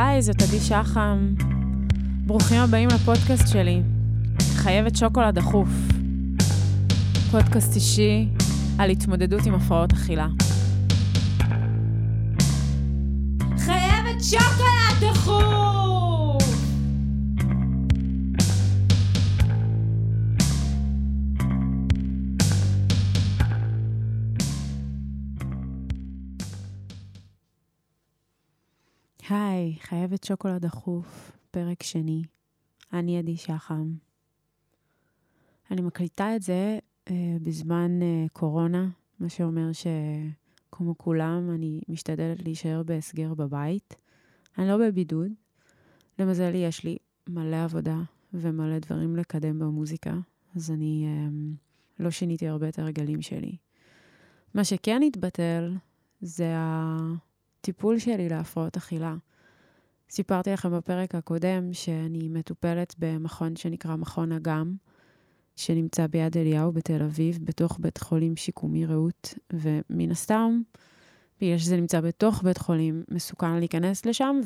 היי, זאת עדי שחם. ברוכים הבאים לפודקאסט שלי, חייבת שוקולד דחוף. פודקאסט אישי על התמודדות עם הפרעות אכילה. חייבת שוקולד דחוף! היי, חייבת שוקולד דחוף, פרק שני. אני עדי שחם. אני מקליטה את זה אה, בזמן אה, קורונה, מה שאומר שכמו כולם, אני משתדלת להישאר בהסגר בבית. אני לא בבידוד. למזלי, יש לי מלא עבודה ומלא דברים לקדם במוזיקה, אז אני אה, לא שיניתי הרבה את הרגלים שלי. מה שכן התבטל זה ה... הטיפול שלי להפרעות אכילה. סיפרתי לכם בפרק הקודם שאני מטופלת במכון שנקרא מכון אגם, שנמצא ביד אליהו בתל אביב, בתוך בית חולים שיקומי רעות, ומן הסתם, בגלל שזה נמצא בתוך בית חולים, מסוכן להיכנס לשם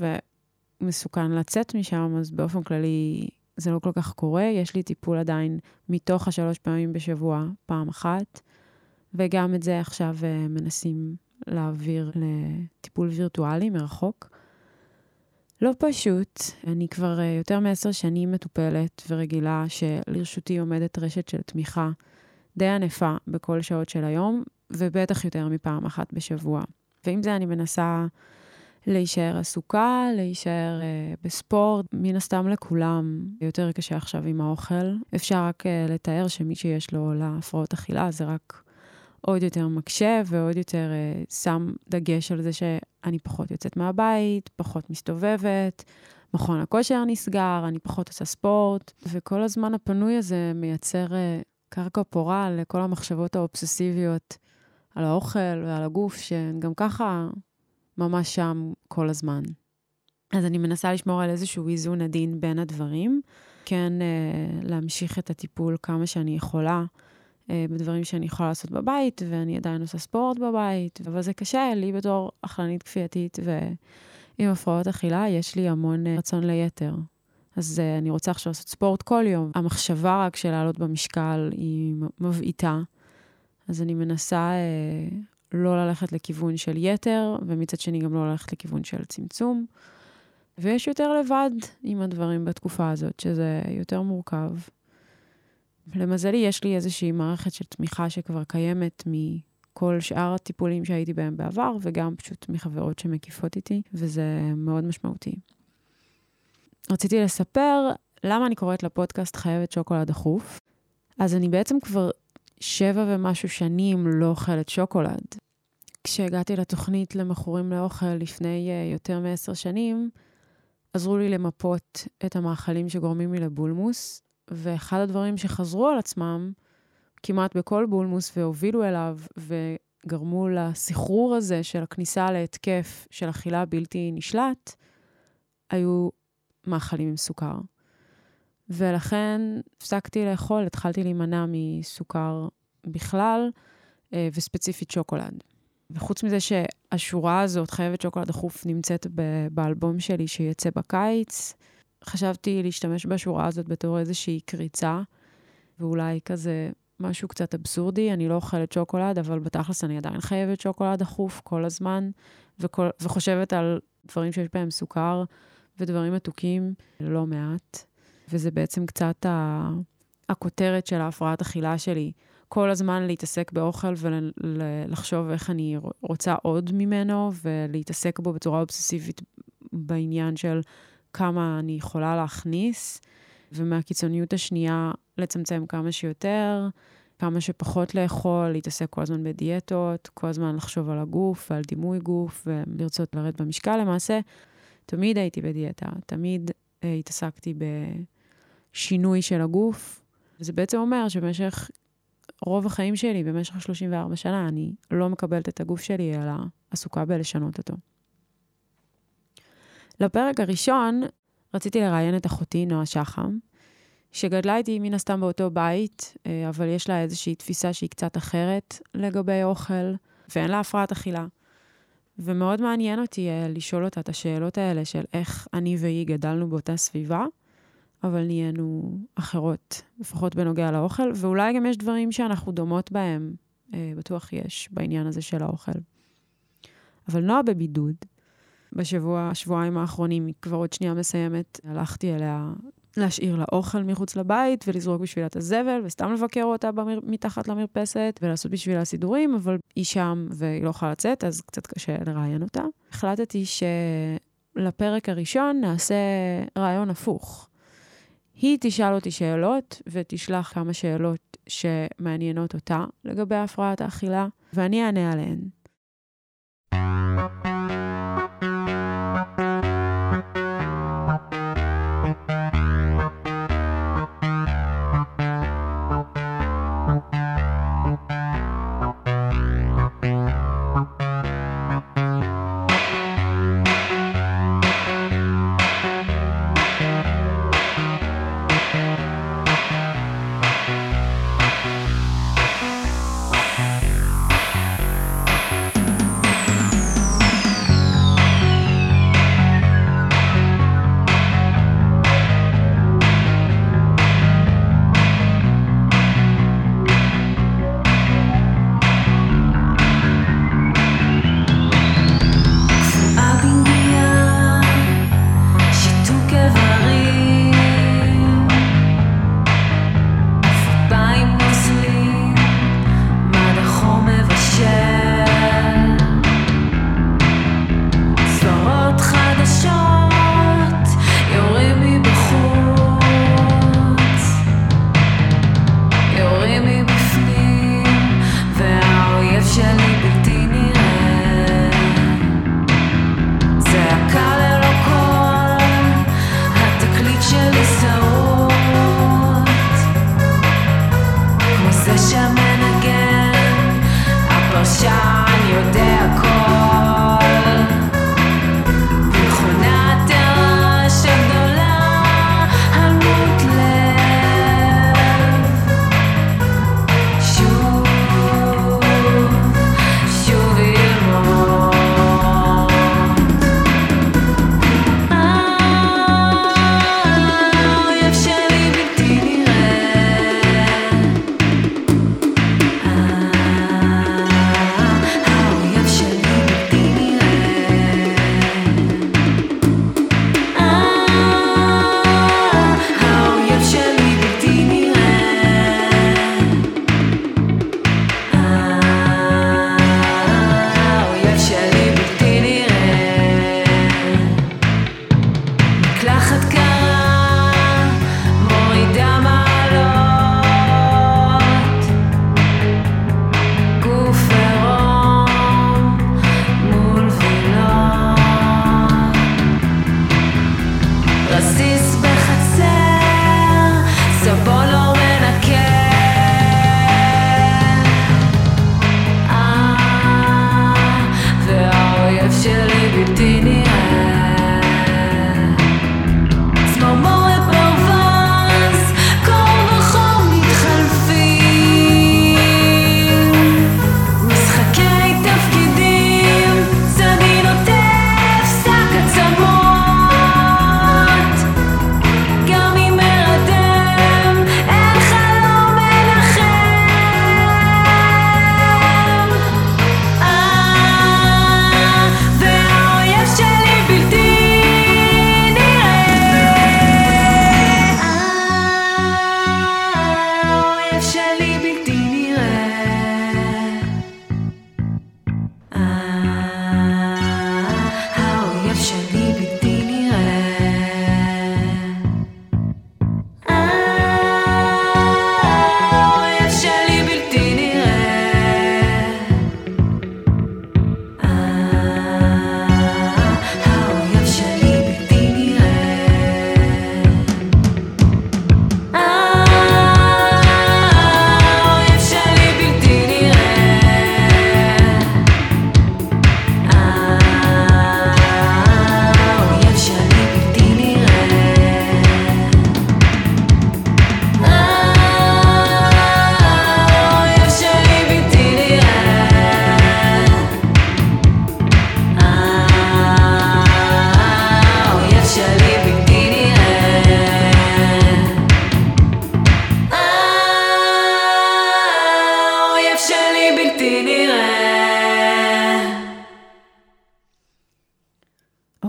ומסוכן לצאת משם, אז באופן כללי זה לא כל כך קורה. יש לי טיפול עדיין מתוך השלוש פעמים בשבוע, פעם אחת, וגם את זה עכשיו uh, מנסים להעביר לטיפול וירטואלי מרחוק. לא פשוט, אני כבר אה, יותר מעשר שנים מטופלת ורגילה שלרשותי עומדת רשת של תמיכה די ענפה בכל שעות של היום, ובטח יותר מפעם אחת בשבוע. ועם זה אני מנסה להישאר עסוקה, להישאר uh, בספורט, מן הסתם לכולם יותר קשה עכשיו עם האוכל. אפשר רק uh, לתאר שמי שיש לו להפרעות אכילה זה רק עוד יותר מקשה ועוד יותר uh, שם דגש על זה שאני פחות יוצאת מהבית, פחות מסתובבת, מכון הכושר נסגר, אני פחות עושה ספורט, וכל הזמן הפנוי הזה מייצר uh, קרקע פורה לכל המחשבות האובססיביות על האוכל ועל הגוף, שהן גם ככה ממש שם כל הזמן. אז אני מנסה לשמור על איזשהו איזון עדין בין הדברים, כן uh, להמשיך את הטיפול כמה שאני יכולה. אה, בדברים שאני יכולה לעשות בבית, ואני עדיין עושה ספורט בבית, אבל זה קשה לי בתור אכלנית כפייתית ועם הפרעות אכילה, יש לי המון אה, רצון ליתר. אז uh, אני רוצה עכשיו לעשות ספורט כל יום. המחשבה רק של לעלות במשקל היא מבעיטה, אז אני מנסה לא ללכת לכיוון של יתר, ומצד שני גם לא ללכת לכיוון של צמצום. ויש יותר לבד עם הדברים בתקופה הזאת, שזה יותר מורכב. למזלי, יש לי איזושהי מערכת של תמיכה שכבר קיימת מכל שאר הטיפולים שהייתי בהם בעבר, וגם פשוט מחברות שמקיפות איתי, וזה מאוד משמעותי. רציתי לספר למה אני קוראת לפודקאסט חייבת שוקולד דחוף. אז אני בעצם כבר שבע ומשהו שנים לא אוכלת שוקולד. כשהגעתי לתוכנית למכורים לאוכל לפני uh, יותר מעשר שנים, עזרו לי למפות את המאכלים שגורמים לי לבולמוס, ואחד הדברים שחזרו על עצמם כמעט בכל בולמוס והובילו אליו וגרמו לסחרור הזה של הכניסה להתקף של אכילה בלתי נשלט, היו מאכלים עם סוכר. ולכן הפסקתי לאכול, התחלתי להימנע מסוכר בכלל, אה, וספציפית שוקולד. וחוץ מזה שהשורה הזאת, חייבת שוקולד דחוף, נמצאת באלבום שלי שיצא בקיץ, חשבתי להשתמש בשורה הזאת בתור איזושהי קריצה, ואולי כזה משהו קצת אבסורדי. אני לא אוכלת שוקולד, אבל בתכלס אני עדיין חייבת שוקולד דחוף כל הזמן, וכל, וחושבת על דברים שיש בהם סוכר ודברים מתוקים לא מעט. וזה בעצם קצת ה... הכותרת של ההפרעת אכילה שלי. כל הזמן להתעסק באוכל ולחשוב איך אני רוצה עוד ממנו, ולהתעסק בו בצורה אובססיבית בעניין של כמה אני יכולה להכניס, ומהקיצוניות השנייה לצמצם כמה שיותר, כמה שפחות לאכול, להתעסק כל הזמן בדיאטות, כל הזמן לחשוב על הגוף ועל דימוי גוף ולרצות לרדת במשקל. למעשה, תמיד הייתי בדיאטה, תמיד uh, התעסקתי בשינוי של הגוף, וזה בעצם אומר שבמשך רוב החיים שלי, במשך 34 שנה, אני לא מקבלת את הגוף שלי, אלא עסוקה בלשנות אותו. לפרק הראשון רציתי לראיין את אחותי, נועה שחם, שגדלה איתי מן הסתם באותו בית, אה, אבל יש לה איזושהי תפיסה שהיא קצת אחרת לגבי אוכל, ואין לה הפרעת אכילה. ומאוד מעניין אותי uh, לשאול אותה את השאלות האלה של איך אני והיא גדלנו באותה סביבה, אבל נהיינו אחרות, לפחות בנוגע לאוכל, ואולי גם יש דברים שאנחנו דומות בהם, uh, בטוח יש, בעניין הזה של האוכל. אבל נועה בבידוד, בשבוע, שבועיים האחרונים, היא כבר עוד שנייה מסיימת, הלכתי אליה להשאיר לה אוכל מחוץ לבית ולזרוק בשבילה את הזבל, וסתם לבקר אותה במר... מתחת למרפסת ולעשות בשבילה סידורים, אבל היא שם והיא לא יכולה לצאת, אז קצת קשה לראיין אותה. החלטתי שלפרק הראשון נעשה רעיון הפוך. היא תשאל אותי שאלות ותשלח כמה שאלות שמעניינות אותה לגבי הפרעת האכילה, ואני אענה עליהן.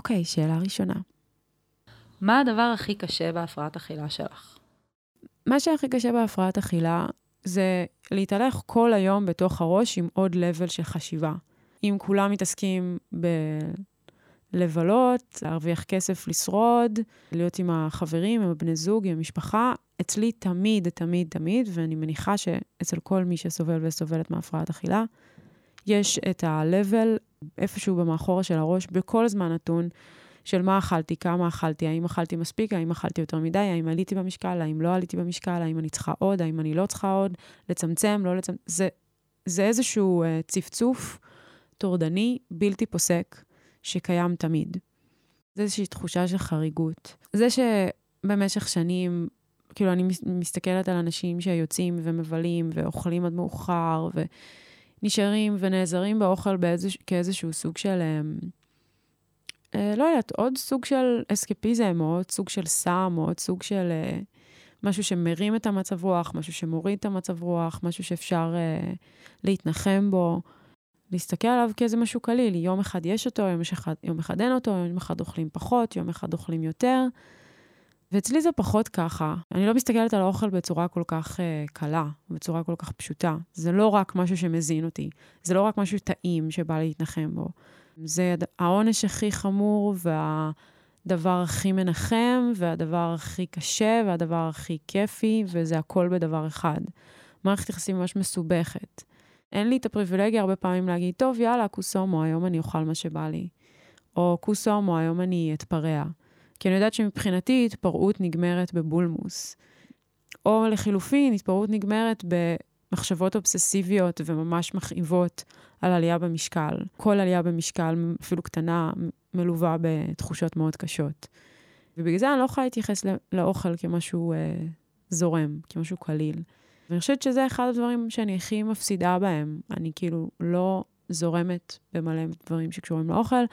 אוקיי, שאלה ראשונה. מה הדבר הכי קשה בהפרעת אכילה שלך? מה שהכי קשה בהפרעת אכילה זה להתהלך כל היום בתוך הראש עם עוד לבל של חשיבה. אם כולם מתעסקים בלבלות, להרוויח כסף, לשרוד, להיות עם החברים, עם הבני זוג, עם המשפחה, אצלי תמיד, תמיד, תמיד, ואני מניחה שאצל כל מי שסובל וסובלת מהפרעת אכילה, יש את ה-level איפשהו במאחורה של הראש, בכל זמן נתון, של מה אכלתי, כמה אכלתי, האם אכלתי מספיק, האם אכלתי יותר מדי, האם עליתי במשקל, האם לא עליתי במשקל, האם אני צריכה עוד, האם אני לא צריכה עוד, לצמצם, לא לצמצם. זה, זה איזשהו uh, צפצוף טורדני, בלתי פוסק, שקיים תמיד. זה איזושהי תחושה של חריגות. זה שבמשך שנים, כאילו, אני מסתכלת על אנשים שיוצאים ומבלים ואוכלים עד מאוחר, ונשארים ונעזרים באוכל באיזוש, כאיזשהו סוג של... Um, אה, לא יודעת, עוד סוג של אסקפיזם, או עוד סוג של סם, או עוד סוג של אה, משהו שמרים את המצב רוח, משהו שמוריד את המצב רוח, משהו שאפשר אה, להתנחם בו, להסתכל עליו כאיזה משהו קליל. יום אחד יש אותו, יום אחד, יום אחד אין אותו, יום אחד אוכלים פחות, יום אחד אוכלים יותר. ואצלי זה פחות ככה. אני לא מסתכלת על האוכל בצורה כל כך uh, קלה, בצורה כל כך פשוטה. זה לא רק משהו שמזין אותי, זה לא רק משהו טעים שבא להתנחם בו. זה העונש הכי חמור והדבר הכי מנחם, והדבר הכי קשה, והדבר הכי כיפי, וזה הכל בדבר אחד. מערכת יחסים ממש מסובכת. אין לי את הפריבילגיה הרבה פעמים להגיד, טוב, יאללה, כוסומו, היום אני אוכל מה שבא לי. או כוסומו, היום אני אתפרע. כי אני יודעת שמבחינתי התפרעות נגמרת בבולמוס. או לחילופין, התפרעות נגמרת במחשבות אובססיביות וממש מכאיבות על עלייה במשקל. כל עלייה במשקל, אפילו קטנה, מלווה בתחושות מאוד קשות. ובגלל זה אני לא יכולה להתייחס לאוכל כמשהו אה, זורם, כמשהו קליל. ואני חושבת שזה אחד הדברים שאני הכי מפסידה בהם. אני כאילו לא זורמת במלא דברים שקשורים לאוכל.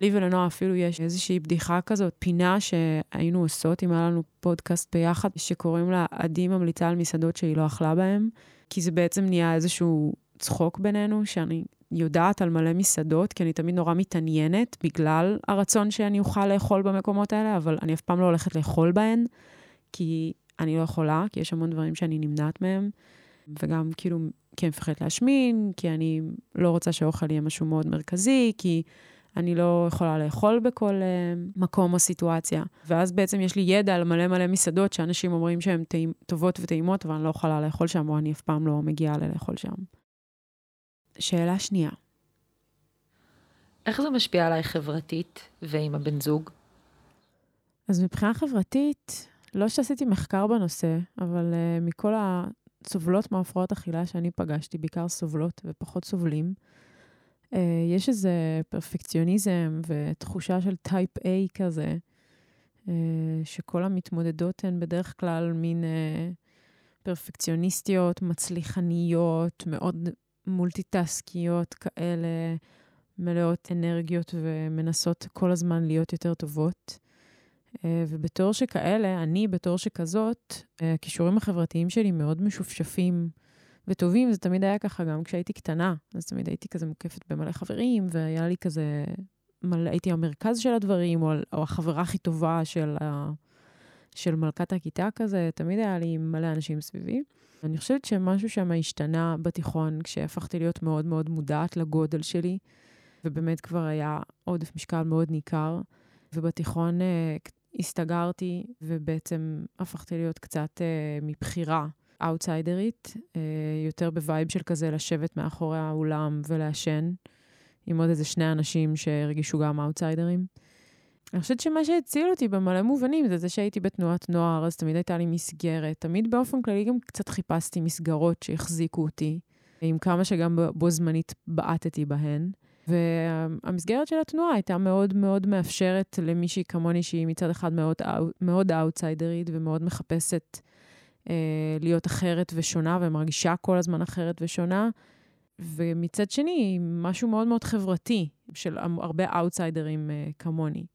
לי ולנועה אפילו יש איזושהי בדיחה כזאת, פינה שהיינו עושות, אם היה לנו פודקאסט ביחד, שקוראים לה עדי ממליצה על מסעדות שהיא לא אכלה בהן, כי זה בעצם נהיה איזשהו צחוק בינינו, שאני יודעת על מלא מסעדות, כי אני תמיד נורא מתעניינת בגלל הרצון שאני אוכל לאכול במקומות האלה, אבל אני אף פעם לא הולכת לאכול בהן, כי אני לא יכולה, כי יש המון דברים שאני נמנעת מהם, וגם כאילו, כי אני מפחדת להשמין, כי אני לא רוצה שהאוכל יהיה משהו מאוד מרכזי, כי אני לא יכולה לאכול בכל uh, מקום או סיטואציה. ואז בעצם יש לי ידע על מלא מלא מסעדות שאנשים אומרים שהן טובות וטעימות, אבל אני לא יכולה לאכול שם, או אני אף פעם לא מגיעה ללאכול שם. שאלה שנייה. איך זה משפיע עליי חברתית ועם הבן זוג? אז מבחינה חברתית, לא שעשיתי מחקר בנושא, אבל uh, מכל הסובלות מהפרעות אכילה שאני פגשתי, בעיקר סובלות ופחות סובלים, יש איזה פרפקציוניזם ותחושה של טייפ A כזה, uh, שכל המתמודדות הן בדרך כלל מין uh, פרפקציוניסטיות, מצליחניות, מאוד מולטיטסקיות כאלה, מלאות אנרגיות ומנסות כל הזמן להיות יותר טובות. אה, ובתור שכאלה, אני בתור שכזאת, הכישורים החברתיים שלי מאוד משופשפים וטובים. זה תמיד היה ככה גם כשהייתי קטנה. אז תמיד הייתי כזה מוקפת במלא חברים, והיה לי כזה, מלא, הייתי המרכז של הדברים, או, או החברה הכי טובה של, ה, של מלכת הכיתה כזה. תמיד היה לי מלא אנשים סביבי. אני חושבת שמשהו שם השתנה בתיכון, כשהפכתי להיות מאוד מאוד מודעת לגודל שלי, ובאמת כבר היה עודף משקל מאוד ניכר. ובתיכון אה, הסתגרתי, ובעצם הפכתי להיות קצת אה, מבחירה אאוטסיידרית, אה, יותר ב vibe של כזה לשבת מאחורי האולם ולעשן, עם עוד איזה שני אנשים שהרגישו גם אאוטסיידרים. אני חושבת שמה שהציל אותי במלא מובנים זה זה שהייתי בתנועת נוער, אז תמיד הייתה לי מסגרת. תמיד באופן כללי גם קצת חיפשתי מסגרות שהחזיקו אותי, עם כמה שגם בו זמנית בעטתי בהן. והמסגרת של התנועה הייתה מאוד מאוד מאפשרת למישהי כמוני, שהיא מצד אחד מאוד, אאוטסיידרית ומאוד מחפשת להיות אחרת ושונה, ומרגישה כל הזמן אחרת ושונה. ומצד שני, משהו מאוד מאוד חברתי, של הרבה אאוטסיידרים אה, כמוני.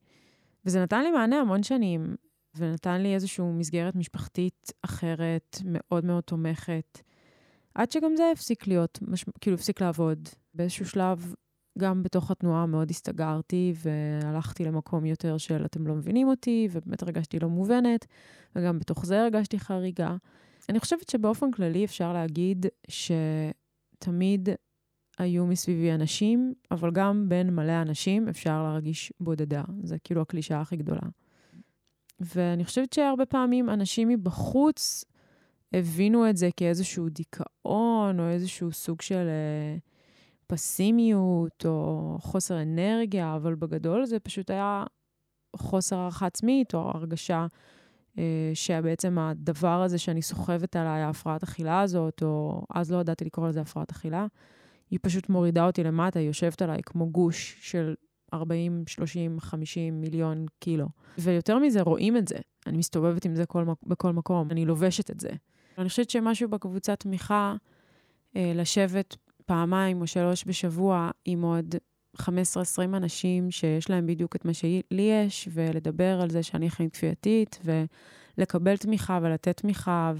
וזה נתן לי מענה המון שנים, ונתן לי איזושהי מסגרת משפחתית אחרת, מאוד מאוד תומכת. עד שגם זה הפסיק להיות, מש... כאילו הפסיק לעבוד. באיזשהו שלב, גם בתוך התנועה מאוד הסתגרתי, והלכתי למקום יותר של אתם לא מבינים אותי, ובאמת הרגשתי לא מובנת, וגם בתוך זה הרגשתי חריגה. אני חושבת שבאופן כללי אפשר להגיד שתמיד היו מסביבי אנשים, אבל גם בין מלא אנשים אפשר להרגיש בודדה. זה כאילו הקלישאה הכי גדולה. ואני חושבת שהרבה פעמים אנשים מבחוץ הבינו את זה כאיזשהו דיכאון, או איזשהו סוג של אה, פסימיות, או חוסר אנרגיה, אבל בגדול זה פשוט היה חוסר הערכה עצמית, או הרגשה אה, שבעצם הדבר הזה שאני סוחבת עליי, ההפרעת אכילה הזאת, או אז לא ידעתי לקרוא לזה הפרעת אכילה, היא פשוט מורידה אותי למטה, היא יושבת עליי כמו גוש של 40, 30, 50 מיליון קילו. ויותר מזה, רואים את זה. אני מסתובבת עם זה כל, בכל מקום, אני לובשת את זה. אני חושבת שמשהו בקבוצת תמיכה, אה, לשבת פעמיים או שלוש בשבוע עם עוד 15-20 אנשים שיש להם בדיוק את מה שלי יש, ולדבר על זה שאני חיים כפייתית, ולקבל תמיכה ולתת תמיכה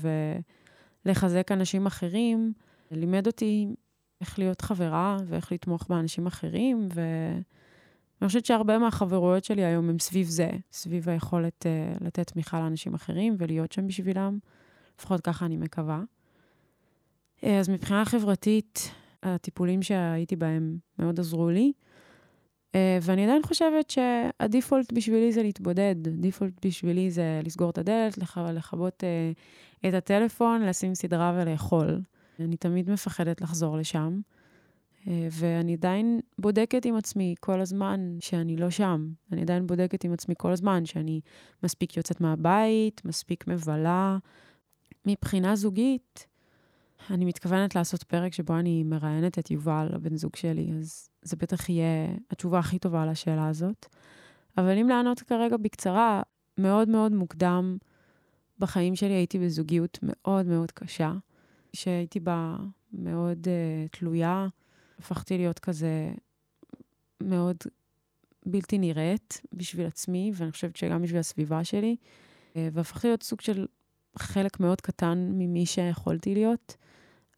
ולחזק אנשים אחרים, לימד אותי איך להיות חברה ואיך לתמוך באנשים אחרים, ואני חושבת שהרבה מהחברויות שלי היום הם סביב זה, סביב היכולת uh, לתת תמיכה לאנשים אחרים ולהיות שם בשבילם, לפחות ככה אני מקווה. אז מבחינה חברתית, הטיפולים שהייתי בהם מאוד עזרו לי, uh, ואני עדיין חושבת שהדיפולט בשבילי זה להתבודד. דיפולט בשבילי זה לסגור את הדלת, לח... לכבות uh, את הטלפון, לשים סדרה ולאכול. אני תמיד מפחדת לחזור לשם, אה, ואני עדיין בודקת עם עצמי כל הזמן שאני לא שם. אני עדיין בודקת עם עצמי כל הזמן שאני מספיק יוצאת מהבית, מספיק מבלה. מבחינה זוגית, אני מתכוונת לעשות פרק שבו אני מראיינת את יובל, הבן זוג שלי, אז זה בטח יהיה התשובה הכי טובה לשאלה הזאת. אבל אם לענות כרגע בקצרה, מאוד מאוד מוקדם בחיים שלי הייתי בזוגיות מאוד מאוד קשה. שהייתי בה מאוד uh, תלויה, הפכתי להיות כזה מאוד בלתי נראית בשביל עצמי, ואני חושבת שגם בשביל הסביבה שלי, uh, והפכתי להיות סוג של חלק מאוד קטן ממי שיכולתי להיות.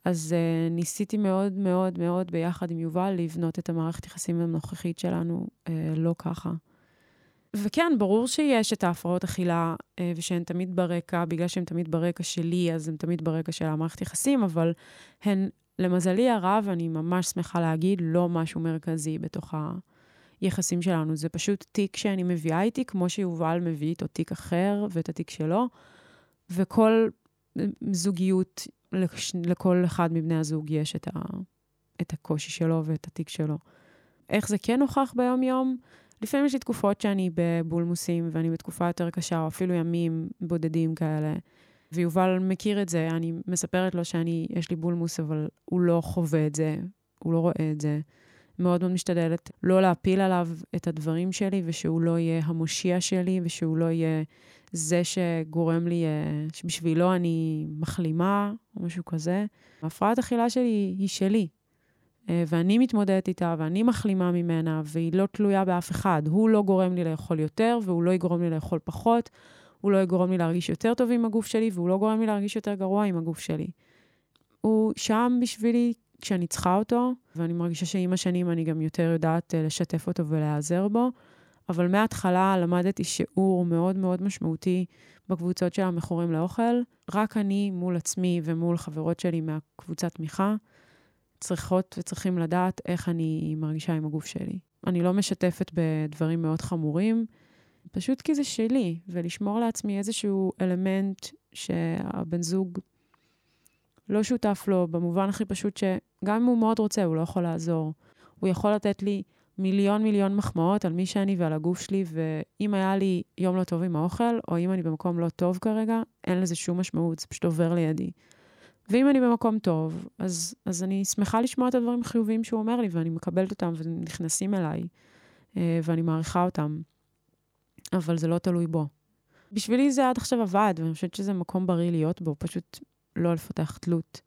אז uh, ניסיתי מאוד מאוד מאוד ביחד עם יובל לבנות את המערכת יחסים הנוכחית שלנו uh, לא ככה. וכן, ברור שיש את ההפרעות אכילה, אה, ושהן תמיד ברקע, בגלל שהן תמיד ברקע שלי, אז הן תמיד ברקע של המערכת יחסים, אבל הן, למזלי הרב, אני ממש שמחה להגיד, לא משהו מרכזי בתוך היחסים שלנו. זה פשוט תיק שאני מביאה איתי, כמו שיובל מביא איתו תיק אחר ואת התיק שלו, וכל זוגיות, לכל אחד מבני הזוג יש את, ה, את הקושי שלו ואת התיק שלו. איך זה כן נוכח ביום-יום? לפעמים יש לי תקופות שאני בבולמוסים ואני בתקופה יותר קשה, או אפילו ימים בודדים כאלה. ויובל מכיר את זה, אני מספרת לו שאני, יש לי בולמוס, אבל הוא לא חווה את זה, הוא לא רואה את זה. מאוד מאוד משתדלת לא להפיל עליו את הדברים שלי, ושהוא לא יהיה המושיע שלי, ושהוא לא יהיה זה שגורם לי, אה, שבשבילו אני מחלימה, או משהו כזה. ההפרעת אכילה שלי היא שלי, אה, ואני מתמודדת איתה, ואני מחלימה ממנה, והיא לא תלויה באף אחד. הוא לא גורם לי לאכול יותר, והוא לא יגרום לי לאכול פחות, הוא לא יגרום לי להרגיש יותר טוב עם הגוף שלי, והוא לא גורם לי להרגיש יותר גרוע עם הגוף שלי. הוא שם בשבילי כשאני צריכה אותו, ואני מרגישה שעם השנים אני גם יותר יודעת אה, לשתף אותו ולהיעזר בו, אבל מההתחלה למדתי שיעור מאוד מאוד משמעותי בקבוצות של המכורים לאוכל, רק אני מול עצמי ומול חברות שלי מהקבוצת תמיכה. צריכות וצריכים לדעת איך אני מרגישה עם הגוף שלי. אני לא משתפת בדברים מאוד חמורים, פשוט כי זה שלי, ולשמור לעצמי איזשהו אלמנט שהבן זוג לא שותף לו, במובן הכי פשוט שגם אם הוא מאוד רוצה, הוא לא יכול לעזור. הוא יכול לתת לי מיליון מיליון מחמאות על מי שאני ועל הגוף שלי, ואם היה לי יום לא טוב עם האוכל, או אם אני במקום לא טוב כרגע, אין לזה שום משמעות, זה פשוט עובר לידי. ואם אני במקום טוב, אז, אז אני שמחה לשמוע את הדברים החיוביים שהוא אומר לי, ואני מקבלת אותם והם נכנסים אליי, אה, ואני מעריכה אותם. אבל זה לא תלוי בו. בשבילי זה עד עכשיו עבד, ואני חושבת שזה מקום בריא להיות בו, פשוט לא לפתח תלות.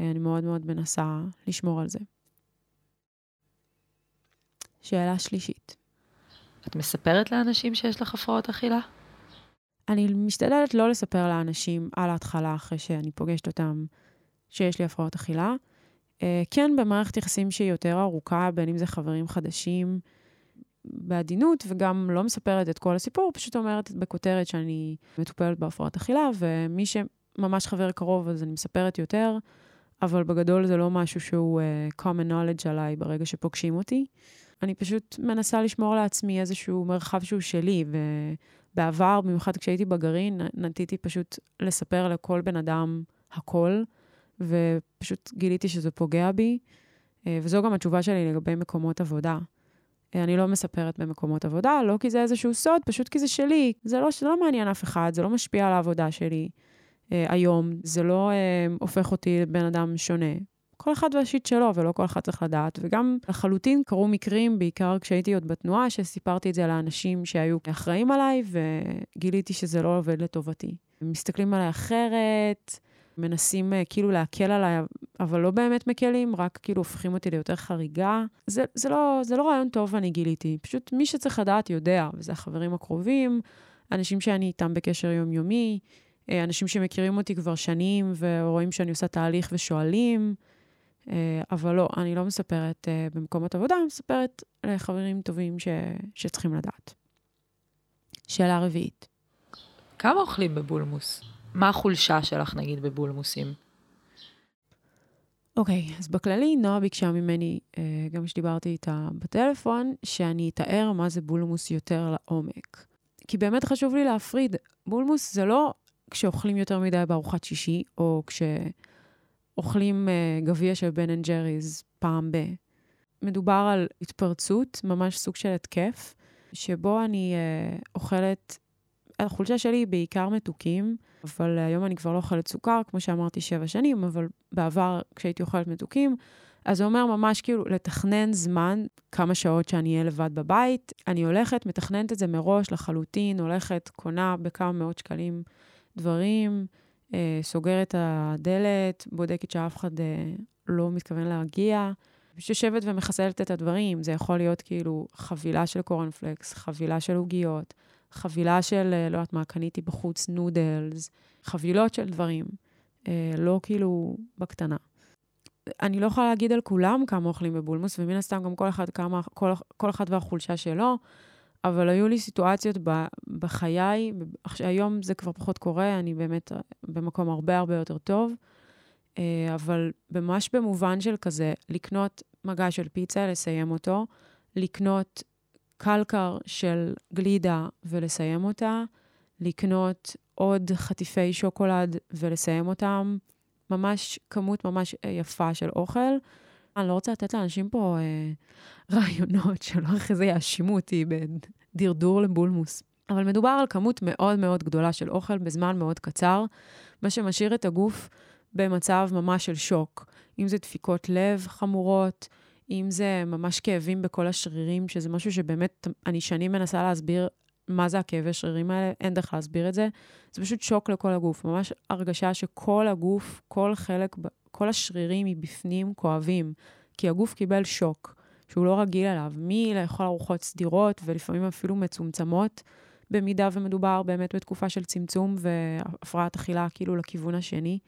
אה, אני מאוד מאוד מנסה לשמור על זה. שאלה שלישית. את מספרת לאנשים שיש לך הפרעות אכילה? אני משתדלת לא לספר לאנשים על ההתחלה, אחרי שאני פוגשת אותם, שיש לי הפרעות אכילה. אה, כן, במערכת יחסים שהיא יותר ארוכה, בין אם זה חברים חדשים, בעדינות, וגם לא מספרת את כל הסיפור, פשוט אומרת בכותרת שאני מטופלת בהפרעות אכילה, ומי שממש חבר קרוב, אז אני מספרת יותר, אבל בגדול זה לא משהו שהוא uh, common knowledge עליי ברגע שפוגשים אותי. אני פשוט מנסה לשמור לעצמי איזשהו מרחב שהוא שלי, ובעבר, במיוחד כשהייתי בגרעין, נטיתי פשוט לספר לכל בן אדם הכל, ופשוט גיליתי שזה פוגע בי, אה, וזו גם התשובה שלי לגבי מקומות עבודה. אה, אני לא מספרת במקומות עבודה, לא כי זה איזשהו סוד, פשוט כי זה שלי. זה לא, זה לא מעניין אף אחד, זה לא משפיע על העבודה שלי אה, היום, זה לא אה, הופך אותי לבן אדם שונה. כל אחד והשיט שלו, ולא כל אחד צריך לדעת. וגם לחלוטין קרו מקרים, בעיקר כשהייתי עוד בתנועה, שסיפרתי את זה לאנשים שהיו אחראים עליי, וגיליתי שזה לא עובד לטובתי. הם מסתכלים עליי אחרת, מנסים uh, כאילו להקל עליי, אבל לא באמת מקלים, רק כאילו הופכים אותי ליותר חריגה. זה, זה, לא, זה לא רעיון טוב, אני גיליתי. פשוט מי שצריך לדעת יודע, וזה החברים הקרובים, אנשים שאני איתם בקשר יומיומי, אה, אנשים שמכירים אותי כבר שנים ורואים שאני עושה תהליך ושואלים. אה, אבל לא, אני לא מספרת במקומות עבודה, אני מספרת לחברים טובים ש, שצריכים לדעת. שאלה רביעית. כמה אוכלים בבולמוס? מה החולשה שלך, נגיד, בבולמוסים? אוקיי, okay, אז בכללי, נועה ביקשה ממני, אה, גם כשדיברתי איתה בטלפון, שאני אתאר מה זה בולמוס יותר לעומק. כי באמת חשוב לי להפריד. בולמוס זה לא כשאוכלים יותר מדי בארוחת שישי, או כשאוכלים uh, גביע של בן אנד ג'ריז פעם ב... מדובר על התפרצות, ממש סוג של התקף, שבו אני uh, אוכלת החולשה שלי היא בעיקר מתוקים, אבל היום אני כבר לא אוכלת סוכר, כמו שאמרתי, שבע שנים, אבל בעבר, כשהייתי אוכלת מתוקים, אז זה אומר ממש כאילו לתכנן זמן, כמה שעות שאני אהיה לבד בבית. אני הולכת, מתכננת את זה מראש לחלוטין, הולכת, קונה בכמה מאות שקלים דברים, אה, סוגרת הדלת, בודקת שאף אחד אה, לא מתכוון להגיע. יושבת ומחסלת את הדברים. זה יכול להיות כאילו חבילה של קורנפלקס, חבילה של עוגיות, חבילה של, אה, לא יודעת מה, קניתי בחוץ נודלס, חבילות של דברים, אה, לא כאילו בקטנה. אני לא יכולה להגיד על כולם כמה אוכלים בבולמוס, ומן הסתם גם כל אחד, כמה, כל, כל אחד והחולשה שלו, אבל היו לי סיטואציות בחיי, היום זה כבר פחות קורה, אני באמת אה, במקום הרבה הרבה יותר טוב, אבל ממש במובן של כזה, לקנות מגע של פיצה, לסיים אותו, לקנות קלקר של גלידה ולסיים אותה, לקנות עוד חטיפי שוקולד ולסיים אותם, ממש כמות ממש אה, יפה של אוכל. אני לא רוצה לתת לאנשים פה אה, רעיונות שלא אחרי זה יאשימו אותי בדרדור לבולמוס. אבל מדובר על כמות מאוד מאוד גדולה של אוכל בזמן מאוד קצר, מה שמשאיר את הגוף במצב ממש של שוק. אם זה דפיקות לב חמורות, אם זה ממש כאבים בכל השרירים, שזה משהו שבאמת, אני שנים מנסה להסביר מה זה הכאבי שרירים האלה, אין דרך להסביר את זה. זה פשוט שוק לכל הגוף, ממש הרגשה שכל הגוף, כל חלק, כל השרירים מבפנים כואבים, כי הגוף קיבל שוק שהוא לא רגיל אליו, מלאכול ארוחות סדירות ולפעמים אפילו מצומצמות, במידה ומדובר באמת בתקופה של צמצום והפרעת אכילה כאילו לכיוון השני,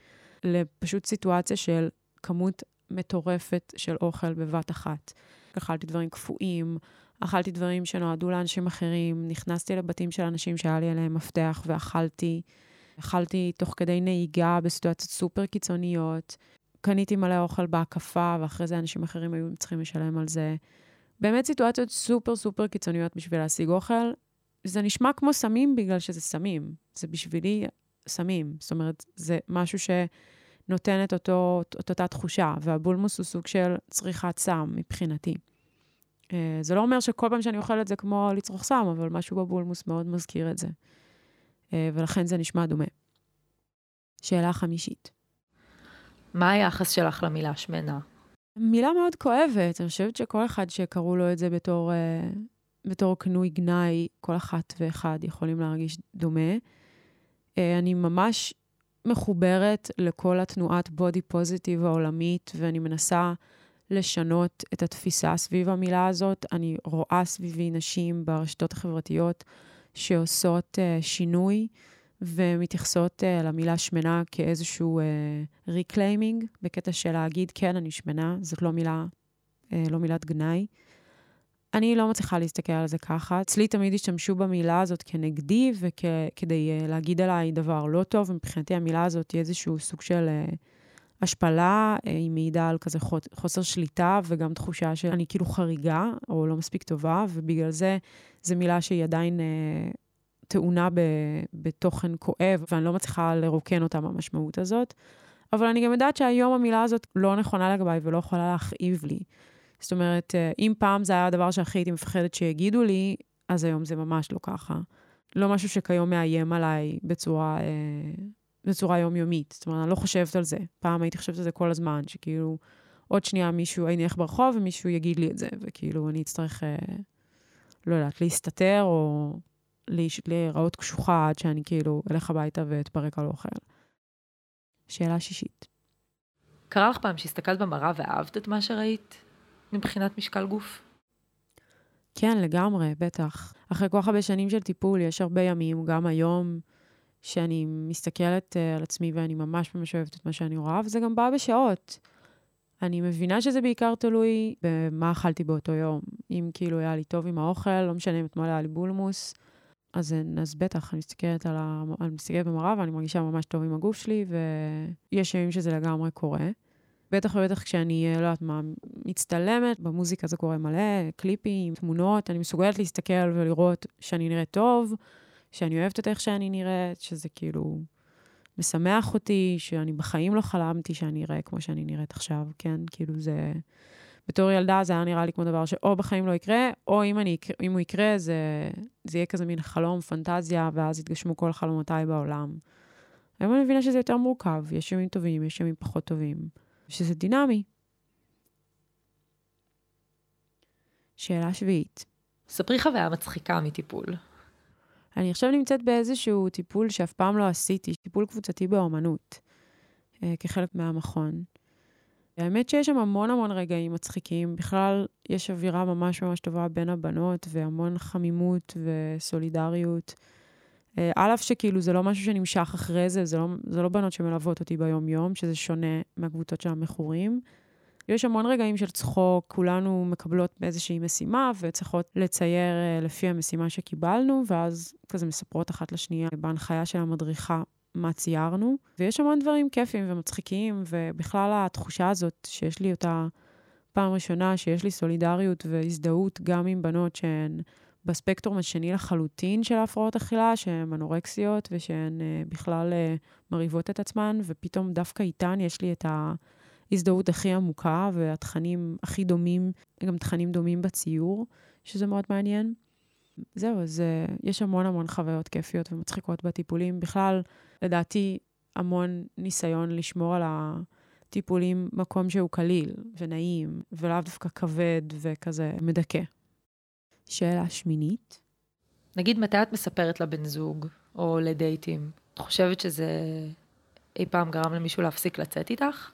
לפשוט סיטואציה של כמות מטורפת של אוכל בבת אחת. אכלתי דברים קפואים, אכלתי דברים שנועדו לאנשים אחרים, נכנסתי לבתים של אנשים שהיה לי עליהם מפתח ואכלתי. אכלתי תוך כדי נהיגה בסיטואציות סופר קיצוניות. קניתי מלא אוכל בהקפה, ואחרי זה אנשים אחרים היו צריכים לשלם על זה. באמת סיטואציות סופר סופר קיצוניות בשביל להשיג אוכל. זה נשמע כמו סמים בגלל שזה סמים. זה בשבילי סמים. זאת אומרת, זה משהו ש... נותן את, אותו, את אותה תחושה, והבולמוס הוא סוג של צריכת סם מבחינתי. אה, זה לא אומר שכל פעם שאני אוכלת זה כמו לצרוך סם, אבל משהו בבולמוס מאוד מזכיר את זה. אה, ולכן זה נשמע דומה. שאלה חמישית. מה היחס שלך למילה שמנה? מילה מאוד כואבת. אני חושבת שכל אחד שקראו לו את זה בתור, uh, בתור כנוי גנאי, כל אחת ואחד יכולים להרגיש דומה. אני ממש מחוברת לכל התנועת בודי פוזיטיב העולמית, ואני מנסה לשנות את התפיסה סביב המילה הזאת. אני רואה סביבי נשים ברשתות החברתיות שעושות uh, שינוי, ומתייחסות uh, למילה שמנה כאיזשהו uh, בקטע של להגיד, כן, אני שמנה, זאת לא מילה, uh, לא מילת גנאי. אני לא מצליחה להסתכל על זה ככה. אצלי תמיד השתמשו במילה הזאת כנגדי וכדי uh, להגיד עליי דבר לא טוב. מבחינתי המילה הזאת היא איזשהו סוג של uh, השפלה, uh, היא מעידה על כזה חוסר שליטה וגם תחושה שאני כאילו חריגה או לא מספיק טובה, ובגלל זה זו מילה שהיא עדיין uh, טעונה ב, בתוכן כואב, ואני לא מצליחה לרוקן אותה מהמשמעות הזאת. אבל אני גם יודעת שהיום המילה הזאת לא נכונה לגביי ולא יכולה להכאיב לי. זאת אומרת, אה, אם פעם זה היה הדבר שהכי הייתי מפחדת שיגידו לי, אז היום זה ממש לא ככה. לא משהו שכיום מאיים עליי בצורה, אה, בצורה יומיומית. זאת אומרת, אני לא חושבת על זה. פעם הייתי חושבת על זה כל הזמן, שכאילו, עוד שנייה מישהו, אני אלך ברחוב ומישהו יגיד לי את זה, וכאילו, אני אצטרך, אה, לא יודעת, להסתתר או להיראות קשוחה עד שאני כאילו אלך הביתה ואתפרק על אוכל. שאלה שישית. קרה לך פעם שהסתכלת במראה ואהבת את מה שראית מבחינת משקל גוף? כן, לגמרי, בטח. אחרי כל כך הרבה שנים של טיפול, יש הרבה ימים, גם היום, שאני מסתכלת uh, על עצמי ואני ממש ממש אוהבת את מה שאני רואה, וזה גם בא בשעות. אני מבינה שזה בעיקר תלוי במה אכלתי באותו יום. אם כאילו היה לי טוב עם האוכל, לא משנה אם אתמול היה לי בולמוס, אז, אז בטח, אני מסתכלת, על ה... אני מסתכלת במראה ואני מרגישה ממש טוב עם הגוף שלי, ויש ימים שזה לגמרי קורה. בטח ובטח כשאני, לא יודעת מה, מצטלמת, במוזיקה זה קורה מלא, קליפים, תמונות, אני מסוגלת להסתכל ולראות שאני נראית טוב, שאני אוהבת את איך שאני נראית, שזה כאילו משמח אותי, שאני בחיים לא חלמתי שאני אראה כמו שאני נראית עכשיו, כן? כאילו זה... בתור ילדה זה היה נראה לי כמו דבר שאו בחיים לא יקרה, או אם, אני, אם הוא יקרה, זה, זה יהיה כזה מין חלום, פנטזיה, ואז יתגשמו כל חלומותיי בעולם. היום אני מבינה שזה יותר מורכב, יש ימים טובים, יש ימים פחות טובים, שזה דינמי. שאלה שביעית. ספרי חוויה מצחיקה מטיפול. אני עכשיו נמצאת באיזשהו טיפול שאף פעם לא עשיתי, טיפול קבוצתי באומנות, אה, כחלק מהמכון. האמת שיש שם המון המון רגעים מצחיקים. בכלל, יש אווירה ממש ממש טובה בין הבנות, והמון חמימות וסולידריות. אה, על אף שכאילו זה לא משהו שנמשך אחרי זה, זה לא, זה לא בנות שמלוות אותי ביום-יום, שזה שונה מהקבוצות של המכורים. יש המון רגעים של צחוק, כולנו מקבלות באיזושהי משימה וצריכות לצייר אה, לפי המשימה שקיבלנו, ואז כזה מספרות אחת לשנייה בהנחיה של המדריכה מה ציירנו, ויש המון דברים כיפים ומצחיקים, ובכלל התחושה הזאת שיש לי אותה פעם ראשונה, שיש לי סולידריות והזדהות גם עם בנות שהן בספקטרום השני לחלוטין של ההפרעות אכילה, שהן אנורקסיות ושהן uh, בכלל uh, מרהיבות את עצמן, ופתאום דווקא איתן יש לי את ההזדהות הכי עמוקה והתכנים הכי דומים, גם תכנים דומים בציור, שזה מאוד מעניין. זהו, אז uh, יש המון המון חוויות כיפיות ומצחיקות בטיפולים. בכלל, לדעתי, המון ניסיון לשמור על הטיפולים מקום שהוא קליל ונעים, ולאו דווקא כבד וכזה מדכא. שאלה שמינית. נגיד, מתי את מספרת לבן זוג או לדייטים? את חושבת שזה אי פעם גרם למישהו להפסיק לצאת איתך?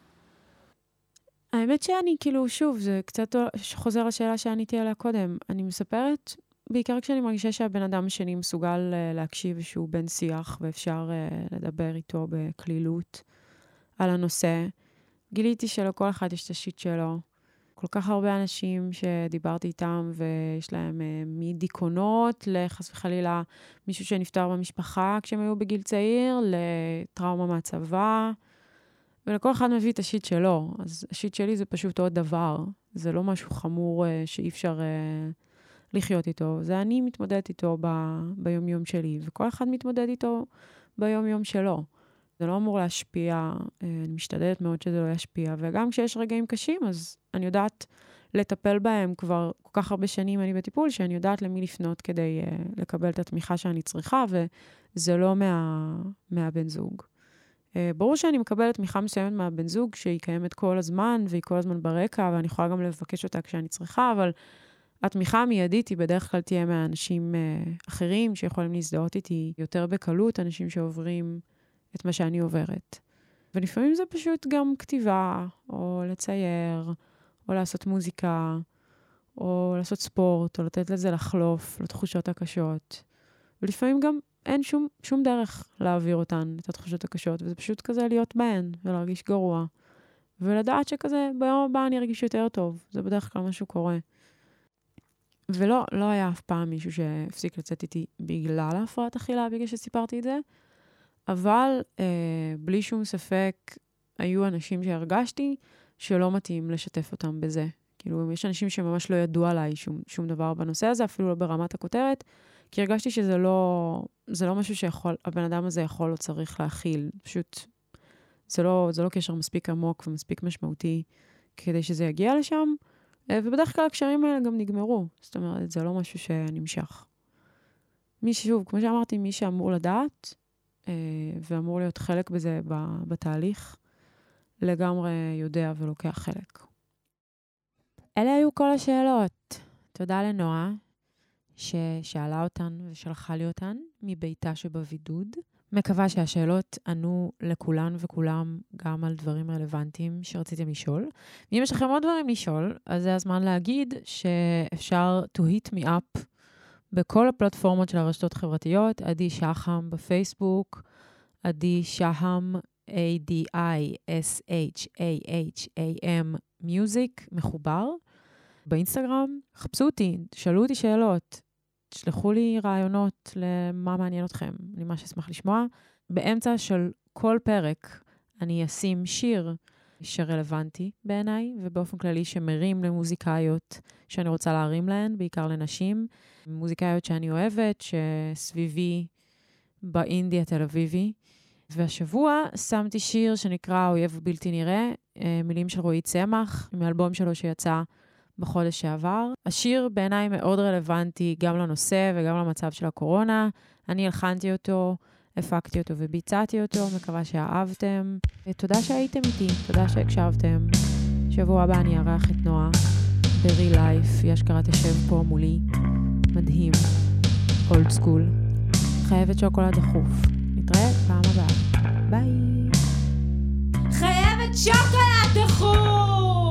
האמת שאני, כאילו, שוב, זה קצת חוזר לשאלה שעניתי עליה קודם. אני מספרת בעיקר כשאני מרגישה שהבן אדם השני מסוגל uh, להקשיב שהוא בן שיח ואפשר uh, לדבר איתו בקלילות על הנושא. גיליתי שלכל אחד יש את השיט שלו. כל כך הרבה אנשים שדיברתי איתם ויש להם uh, מדיכאונות לחס וחלילה מישהו שנפטר במשפחה כשהם היו בגיל צעיר, לטראומה מהצבא, ולכל אחד מביא את השיט שלו. אז השיט שלי זה פשוט עוד דבר. זה לא משהו חמור uh, שאי אפשר... Uh, לחיות איתו, זה אני מתמודדת איתו ב, ביומיום שלי, וכל אחד מתמודד איתו ביומיום שלו. זה לא אמור להשפיע, אה, אני משתדלת מאוד שזה לא ישפיע, וגם כשיש רגעים קשים, אז אני יודעת לטפל בהם כבר כל כך הרבה שנים אני בטיפול, שאני יודעת למי לפנות כדי uh, לקבל את התמיכה שאני צריכה, וזה לא מה, מהבן זוג. Uh, ברור שאני מקבלת תמיכה מסוימת מהבן זוג, שהיא קיימת כל הזמן, והיא כל הזמן ברקע, ואני יכולה גם לבקש אותה כשאני צריכה, אבל התמיכה המיידית היא בדרך כלל תהיה מאנשים uh, אחרים שיכולים להזדהות איתי יותר בקלות, אנשים שעוברים את מה שאני עוברת. ולפעמים זה פשוט גם כתיבה, או לצייר, או לעשות מוזיקה, או לעשות ספורט, או לתת לזה לחלוף, לתחושות הקשות. ולפעמים גם אין שום, שום דרך להעביר אותן, את התחושות הקשות, וזה פשוט כזה להיות בהן ולהרגיש גרוע. ולדעת שכזה, ביום הבא אני ארגיש יותר טוב. זה בדרך כלל מה שקורה. ולא, לא היה אף פעם מישהו שהפסיק לצאת איתי בגלל ההפרעת אכילה, בגלל שסיפרתי את זה, אבל אה, בלי שום ספק, היו אנשים שהרגשתי שלא מתאים לשתף אותם בזה. כאילו, יש אנשים שממש לא ידעו עליי שום, שום דבר בנושא הזה, אפילו לא ברמת הכותרת, כי הרגשתי שזה לא, זה לא משהו שיכול, הבן אדם הזה יכול או צריך להכיל. פשוט, זה לא, זה לא קשר מספיק עמוק ומספיק משמעותי כדי שזה יגיע לשם, אה, ובדרך כלל הקשרים האלה גם נגמרו. זאת אומרת, זה לא משהו שנמשך. מי שוב, כמו שאמרתי, מי שאמור לדעת אה, ואמור להיות חלק בזה בתהליך, לגמרי יודע ולוקח חלק. אלה היו כל השאלות. תודה לנועה, ששאלה אותן ושלחה לי אותן מביתה שבבידוד. מקווה שהשאלות ענו לכולן וכולם גם על דברים רלוונטיים שרציתם לשאול. ואם יש לכם עוד דברים לשאול, אז זה הזמן להגיד שאפשר to hit me up בכל הפלטפורמות של הרשתות החברתיות, עדי שחם בפייסבוק, עדי שחם, A-D-I-S-H-A-H-A-M, מיוזיק, מחובר. באינסטגרם, חפשו אותי, שאלו אותי שאלות, תשלחו לי רעיונות למה מעניין אתכם, אני ממש אשמח לשמוע. באמצע של כל פרק אני אשים שיר שרלוונטי בעיניי, ובאופן כללי שמרים למוזיקאיות שאני רוצה להרים להן, בעיקר לנשים. מוזיקאיות שאני אוהבת, שסביבי באינדי התל אביבי. והשבוע שמתי שיר שנקרא האויב הבלתי נראה, אה, מילים של רועי צמח, מאלבום שלו שיצא בחודש שעבר. השיר בעיניי מאוד רלוונטי גם לנושא וגם למצב של הקורונה. אני הלחנתי אותו, הפקתי אותו וביצעתי אותו, מקווה שאהבתם. תודה שהייתם איתי, תודה שהקשבתם. שבוע הבא אני אארח את נועה ב-real life, היא אשכרה תשב פה מולי. מדהים, אולד סקול. חייבת שוקולד דחוף. נתראה פעם הבאה. ביי. חייבת שוקולד דחוף